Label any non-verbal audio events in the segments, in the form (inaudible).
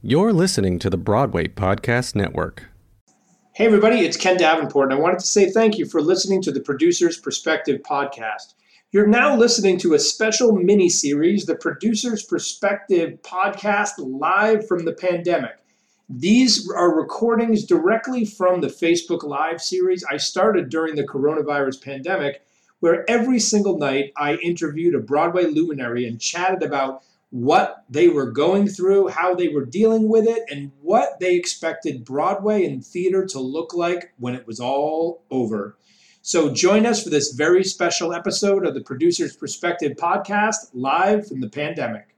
You're listening to the Broadway Podcast Network. Hey, everybody, it's Ken Davenport, and I wanted to say thank you for listening to the Producer's Perspective podcast. You're now listening to a special mini series, the Producer's Perspective podcast, live from the pandemic. These are recordings directly from the Facebook Live series I started during the coronavirus pandemic, where every single night I interviewed a Broadway luminary and chatted about what they were going through, how they were dealing with it, and what they expected Broadway and theater to look like when it was all over. So join us for this very special episode of the Producer's Perspective podcast, live from the pandemic.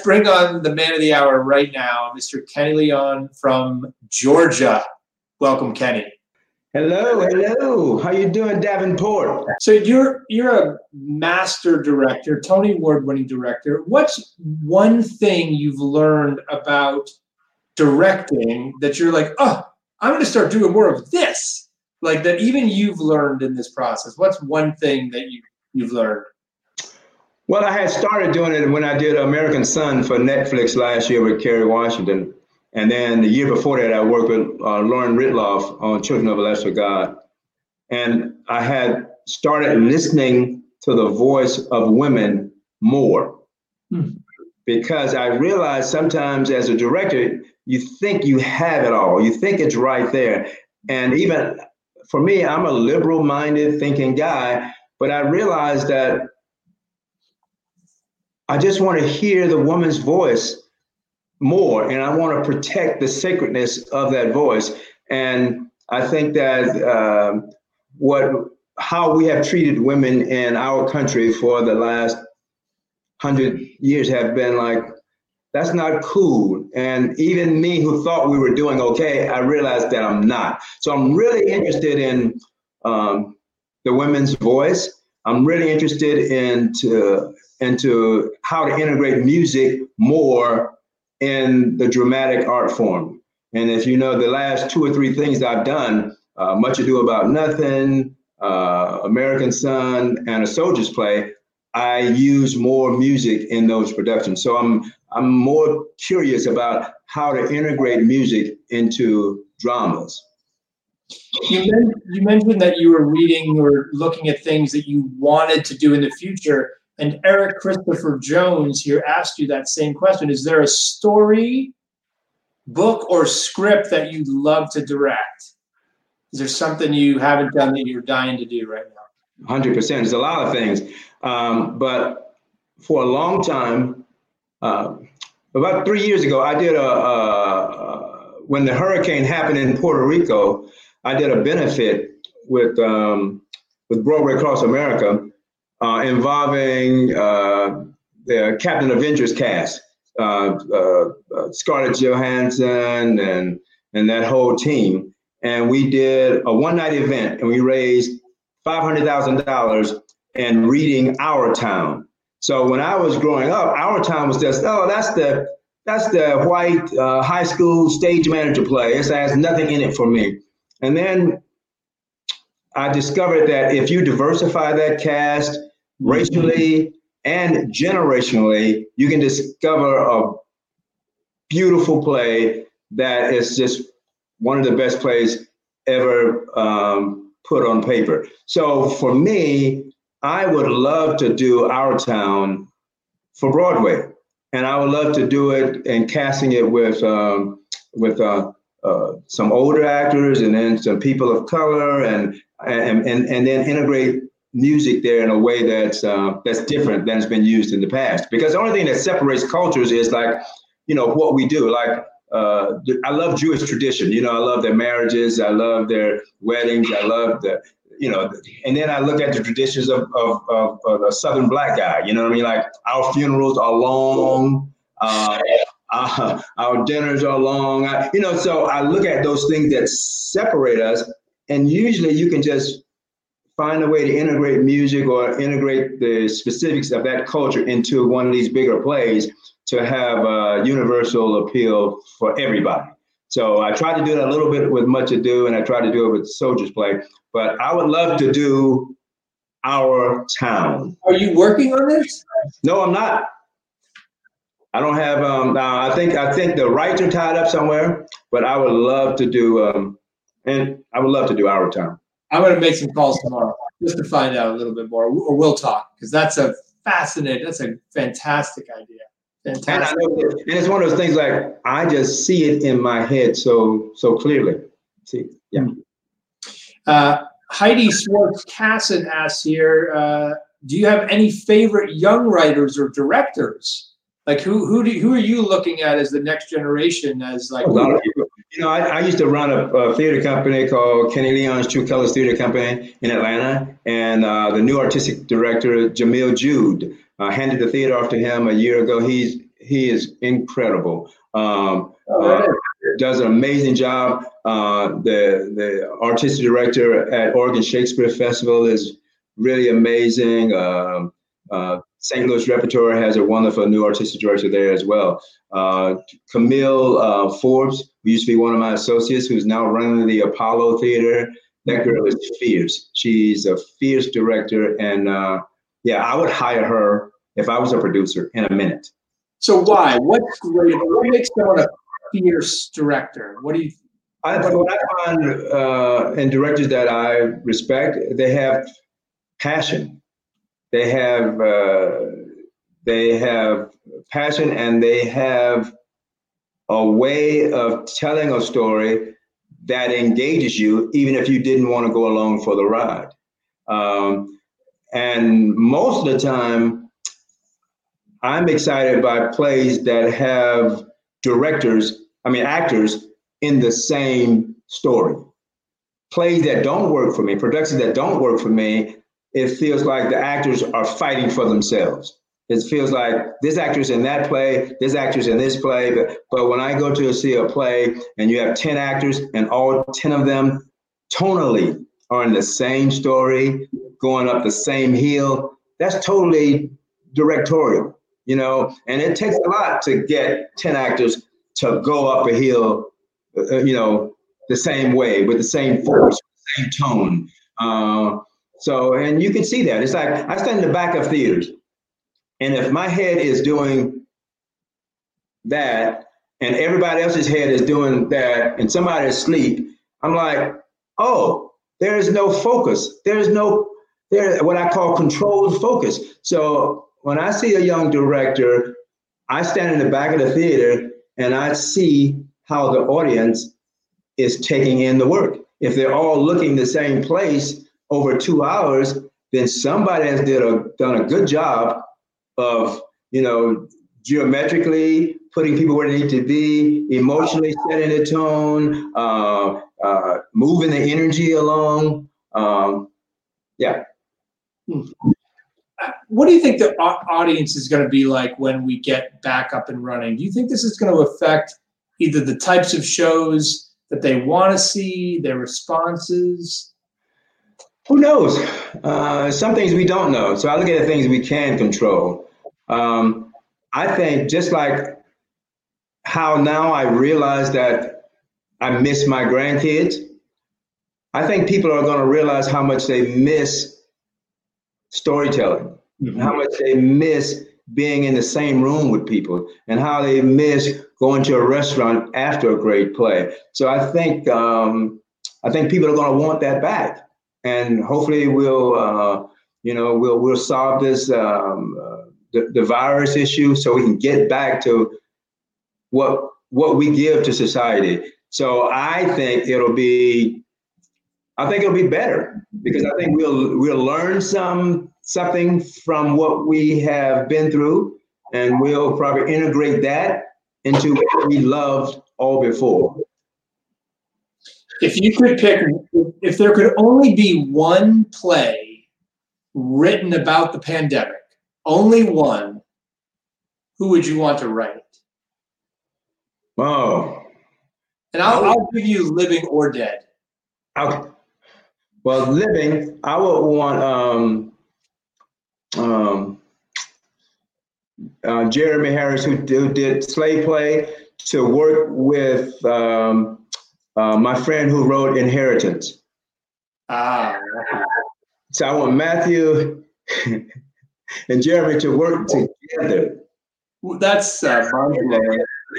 Let's bring on the man of the hour right now, Mr. Kenny Leon from Georgia. Welcome, Kenny. Hello, hello. How you doing, Davenport? So you're you're a master director, Tony Award-winning director. What's one thing you've learned about directing that you're like, oh, I'm going to start doing more of this? Like that, even you've learned in this process. What's one thing that you you've learned? Well, I had started doing it when I did American Son for Netflix last year with Kerry Washington. And then the year before that, I worked with uh, Lauren Ridloff on Children of a Lesser God. And I had started listening to the voice of women more hmm. because I realized sometimes as a director, you think you have it all, you think it's right there. And even for me, I'm a liberal minded thinking guy, but I realized that I just want to hear the woman's voice more, and I want to protect the sacredness of that voice. And I think that uh, what how we have treated women in our country for the last hundred years have been like that's not cool. And even me, who thought we were doing okay, I realized that I'm not. So I'm really interested in um, the women's voice. I'm really interested in to, into how to integrate music more in the dramatic art form. And as you know, the last two or three things I've done, uh, Much Ado About Nothing, uh, American Son, and A Soldier's Play, I use more music in those productions. So I'm I'm more curious about how to integrate music into dramas. You, men- you mentioned that you were reading or looking at things that you wanted to do in the future. And Eric Christopher Jones here asked you that same question. Is there a story, book, or script that you'd love to direct? Is there something you haven't done that you're dying to do right now? 100%. There's a lot of things. Um, but for a long time, uh, about three years ago, I did a, when the hurricane happened in Puerto Rico, I did a benefit with um, with Broadway Across America uh, involving uh, the Captain Avengers cast, uh, uh, uh, Scarlett Johansson and and that whole team. And we did a one night event, and we raised five hundred thousand dollars in reading Our Town. So when I was growing up, Our Town was just oh that's the that's the white uh, high school stage manager play. It has nothing in it for me. And then I discovered that if you diversify that cast, racially and generationally, you can discover a beautiful play that is just one of the best plays ever um, put on paper. So for me, I would love to do Our Town for Broadway, and I would love to do it and casting it with um, with uh, uh, some older actors and then some people of color, and and and, and then integrate music there in a way that's uh, that's different than it's been used in the past. Because the only thing that separates cultures is like, you know, what we do. Like, uh, I love Jewish tradition. You know, I love their marriages. I love their weddings. I love the, you know, and then I look at the traditions of of, of, of a Southern black guy. You know what I mean? Like our funerals are long. Uh, uh, our dinners are long. I, you know, so I look at those things that separate us, and usually you can just find a way to integrate music or integrate the specifics of that culture into one of these bigger plays to have a universal appeal for everybody. So I tried to do that a little bit with Much Ado, and I tried to do it with Soldier's Play. But I would love to do Our Town. Are you working on this? No, I'm not. I don't have. Um, I think I think the rights are tied up somewhere, but I would love to do. Um, and I would love to do Our Town. I'm going to make some calls tomorrow just to find out a little bit more, or we'll talk because that's a fascinating, that's a fantastic idea. Fantastic. And, and, it's one of those things like I just see it in my head so so clearly. See, yeah. Uh, Heidi Swartz Casson asks here, uh, do you have any favorite young writers or directors? Like who who do who are you looking at as the next generation as like? A lot of people. You know, I, I used to run a, a, theater company called Kenny Leon's True Colors Theater Company in Atlanta, and uh, the new artistic director Jamil Jude uh, handed the theater off to him a year ago. He's he is incredible. Um, uh, does an amazing job. Uh, the the artistic director at Oregon Shakespeare Festival is really amazing. Um, uh, St. Louis Repertoire has a wonderful new artistic director there as well. Uh, Kamilah uh, Forbes, who used to be one of my associates, who's now running the Apollo Theater. That girl is fierce. She's a fierce director, and uh, yeah, I would hire her if I was a producer in a minute. So why? What's great? What makes someone a fierce director? What do you? I, what I find uh, in directors that I respect, they have passion they have uh, they have passion and they have a way of telling a story that engages you, even if you didn't want to go along for the ride. Um, and most of the time, I'm excited by plays that have directors, I mean, actors in the same story. Plays that don't work for me, productions that don't work for me, it feels like the actors are fighting for themselves. It feels like this actor's in that play, this actor's in this play. But, but when I go to see a play and you have 10 actors and all 10 of them tonally are in the same story, going up the same hill, that's totally directorial, you know? And it takes a lot to get 10 actors to go up a hill, uh, you know, the same way, with the same force, same tone. Uh, so, and you can see that. It's like I stand in the back of theaters, and if my head is doing that, and everybody else's head is doing that, and somebody is asleep, I'm like, oh, there is no focus. There is no there what I call controlled focus. So when I see a young director, I stand in the back of the theater and I see how the audience is taking in the work. If they're all looking the same place, over two hours, then somebody has did a, done a good job of, you know, geometrically putting people where they need to be, emotionally setting the tone, uh, uh, moving the energy along. Um, yeah. Hmm. What do you think the audience is going to be like when we get back up and running? Do you think this is going to affect either the types of shows that they want to see, their responses? Who knows? Uh, some things we don't know. So I look at the things we can control. Um, I think just like how now I realize that I miss my grandkids, I think people are going to realize how much they miss storytelling, mm-hmm. how much they miss being in the same room with people, and how they miss going to a restaurant after a great play. So I think um, I think people are going to want that back and hopefully we'll uh, you know we'll we'll solve this um, uh, the, the virus issue so we can get back to what what we give to society. So I think it'll be I think it'll be better because I think we'll we'll learn some something from what we have been through, and we'll probably integrate that into what we loved all before. If you could pick, if there could only be one play written about the pandemic, only one, who would you want to write it? Oh. And I'll, I'll give you living or dead. Okay. Well, living, I would want um, um, uh, Jeremy Harris, who, who did Slave Play, to work with um, uh, my friend who wrote Inheritance. Ah. So I want Matthew (laughs) and Jeremy to work together. That's uh,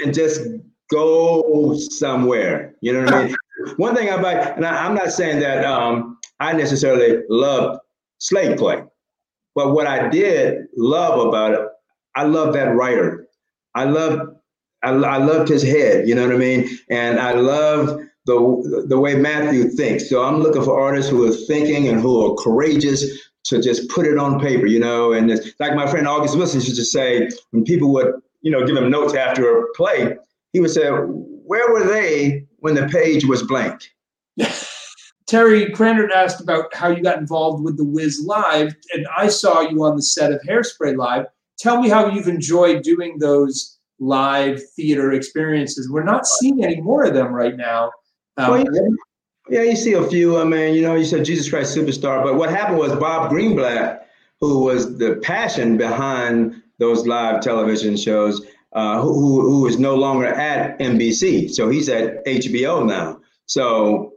and just go somewhere. You know what I mean? (laughs) One thing about, and I, am not saying that um, I necessarily loved slave play, but what I did love about it, I love that writer. I love, I, I loved his head. You know what I mean? And I love the the way Matthew thinks. So I'm looking for artists who are thinking and who are courageous to just put it on paper. You know, and like my friend August Wilson used to say, when people would you know give him notes after a play, he would say, "Where were they when the page was blank?" (laughs) Terry Crandert asked about how you got involved with the Wiz Live, and I saw you on the set of Hairspray Live. Tell me how you've enjoyed doing those live theater experiences. We're not seeing any more of them right now. Um, well, yeah, you see a few. I mean, you know, you said Jesus Christ Superstar, but what happened was Bob Greenblatt, who was the passion behind those live television shows, uh, who, who is no longer at NBC. So he's at HBO now. So,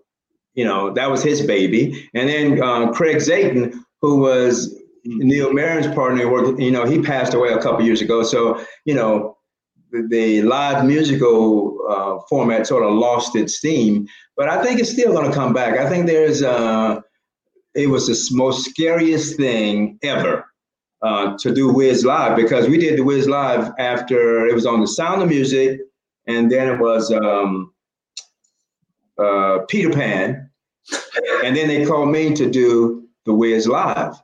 you know, that was his baby. And then uh, Craig Zadan, who was Neil Meron's partner, worked, you know, he passed away a couple years ago. So, you know, the, live musical uh, format sort of lost its steam, but I think it's still going to come back. I think there's, uh, it was the most scariest thing ever uh, to do Wiz Live because we did the Wiz Live after it was on the Sound of Music, and then it was um, uh, Peter Pan, and then they called me to do the Wiz Live.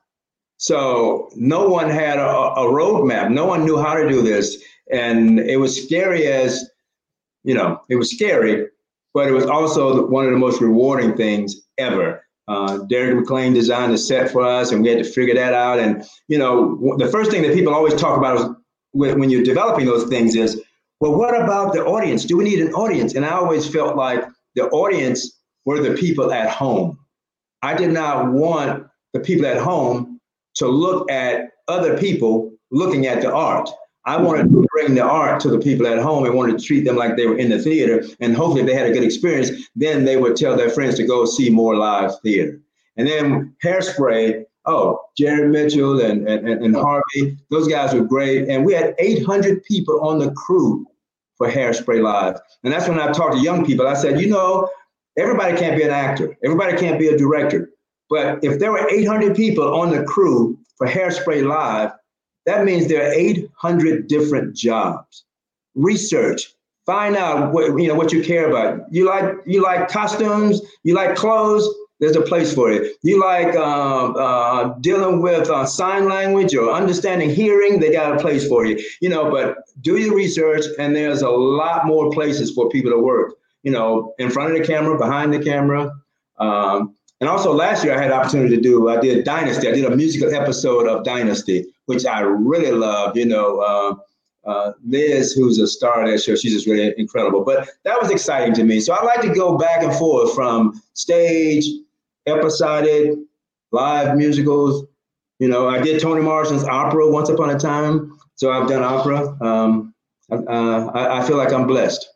So no one had a, a roadmap. No one knew how to do this, and it was scary as you know. It was scary, but it was also one of the most rewarding things ever uh, Derek McLane designed the set for us, and we had to figure that out. And you know, the first thing that people always talk about when you're developing those things is, well, what about the audience? Do we need an audience? And I always felt like the audience were the people at home. I did not want the people at home to look at other people looking at the art. I wanted to bring the art to the people at home and wanted to treat them like they were in the theater. And hopefully, if they had a good experience, then they would tell their friends to go see more live theater. And then Hairspray, oh, Jerry Mitchell and, and, and Harvey, those guys were great. And we had 800 people on the crew for Hairspray Live. And that's when I talked to young people. I said, you know, everybody can't be an actor, everybody can't be a director. But if there were 800 people on the crew for Hairspray Live, that means there are 800 different jobs. Research, find out what you know what you care about. You like you like costumes, you like clothes. There's a place for it. You like uh, uh, dealing with uh, sign language or understanding hearing. They got a place for you. You know, but do your research, and there's a lot more places for people to work. You know, in front of the camera, behind the camera. Um, and also last year I had opportunity to do, I did Dynasty. I did a musical episode of Dynasty, which I really loved. You know, uh, uh, Liz, who's a star of that show, she's just really incredible. But that was exciting to me. So I like to go back and forth from stage, episodic, live musicals. You know, I did Toni Morrison's opera once upon a time. So I've done opera. Um, uh, I, I, feel like I'm blessed.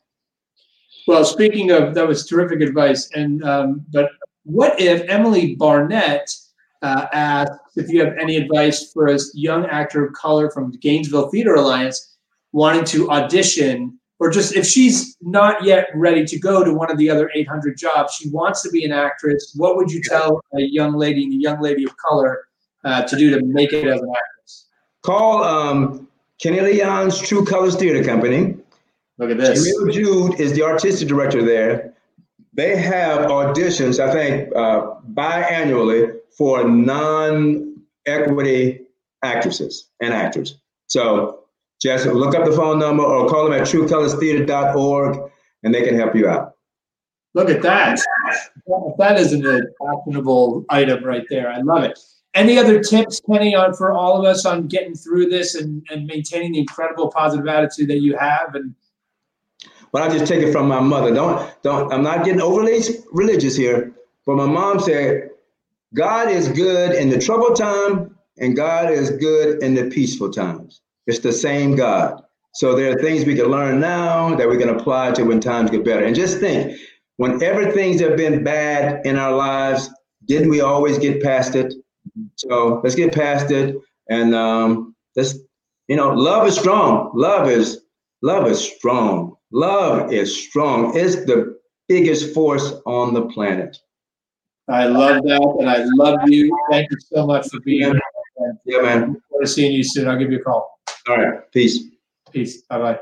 Well, speaking of, that was terrific advice. And, um, but what if Emily Barnett uh, asks if you have any advice for a young actor of color from Gainesville Theater Alliance wanting to audition, or just if she's not yet ready to go to one of the other 800 jobs, she wants to be an actress. What would you tell a young lady and a young lady of color uh, to do to make it as an actress? Call um, Kenny Leon's True Colors Theater Company. Look at this. Jamil Jude is the artistic director there. They have auditions, I think, uh, biannually for non equity actresses and actors. So just look up the phone number or call them at truecolorstheater.org and they can help you out. Look at that. That is an actionable item right there. I love it. Any other tips, Kenny, on for all of us on getting through this and, and maintaining the incredible positive attitude that you have? And but I just take it from my mother. Don't don't. I'm not getting overly religious here, but my mom said, "God is good in the troubled time, and God is good in the peaceful times. It's the same God." So there are things we can learn now that we can apply to when times get better. And just think, whenever things have been bad in our lives, didn't we always get past it? So let's get past it, and um, let's, you know, love is strong. Love is love is strong. Love is strong. It's the biggest force on the planet. I love that, and I love you. Thank you so much for being here. Yeah, man. Look to seeing you soon. I'll give you a call. All right. Peace. Peace. Bye bye.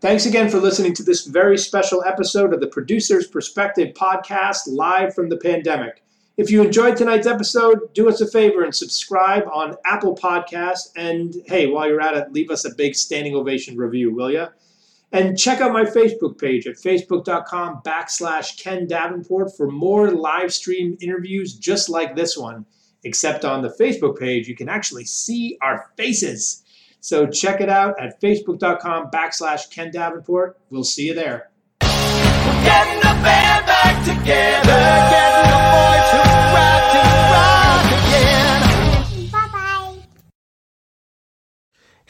Thanks again for listening to this very special episode of the Producer's Perspective podcast live from the pandemic. If you enjoyed tonight's episode, do us a favor and subscribe on Apple Podcasts. And hey, while you're at it, leave us a big standing ovation review, will you? And check out my Facebook page at facebook.com backslash Ken Davenport for more live stream interviews just like this one. Except on the Facebook page, you can actually see our faces. So check it out at facebook.com backslash Ken Davenport. We'll see you there. Getting the band back together, getting the boys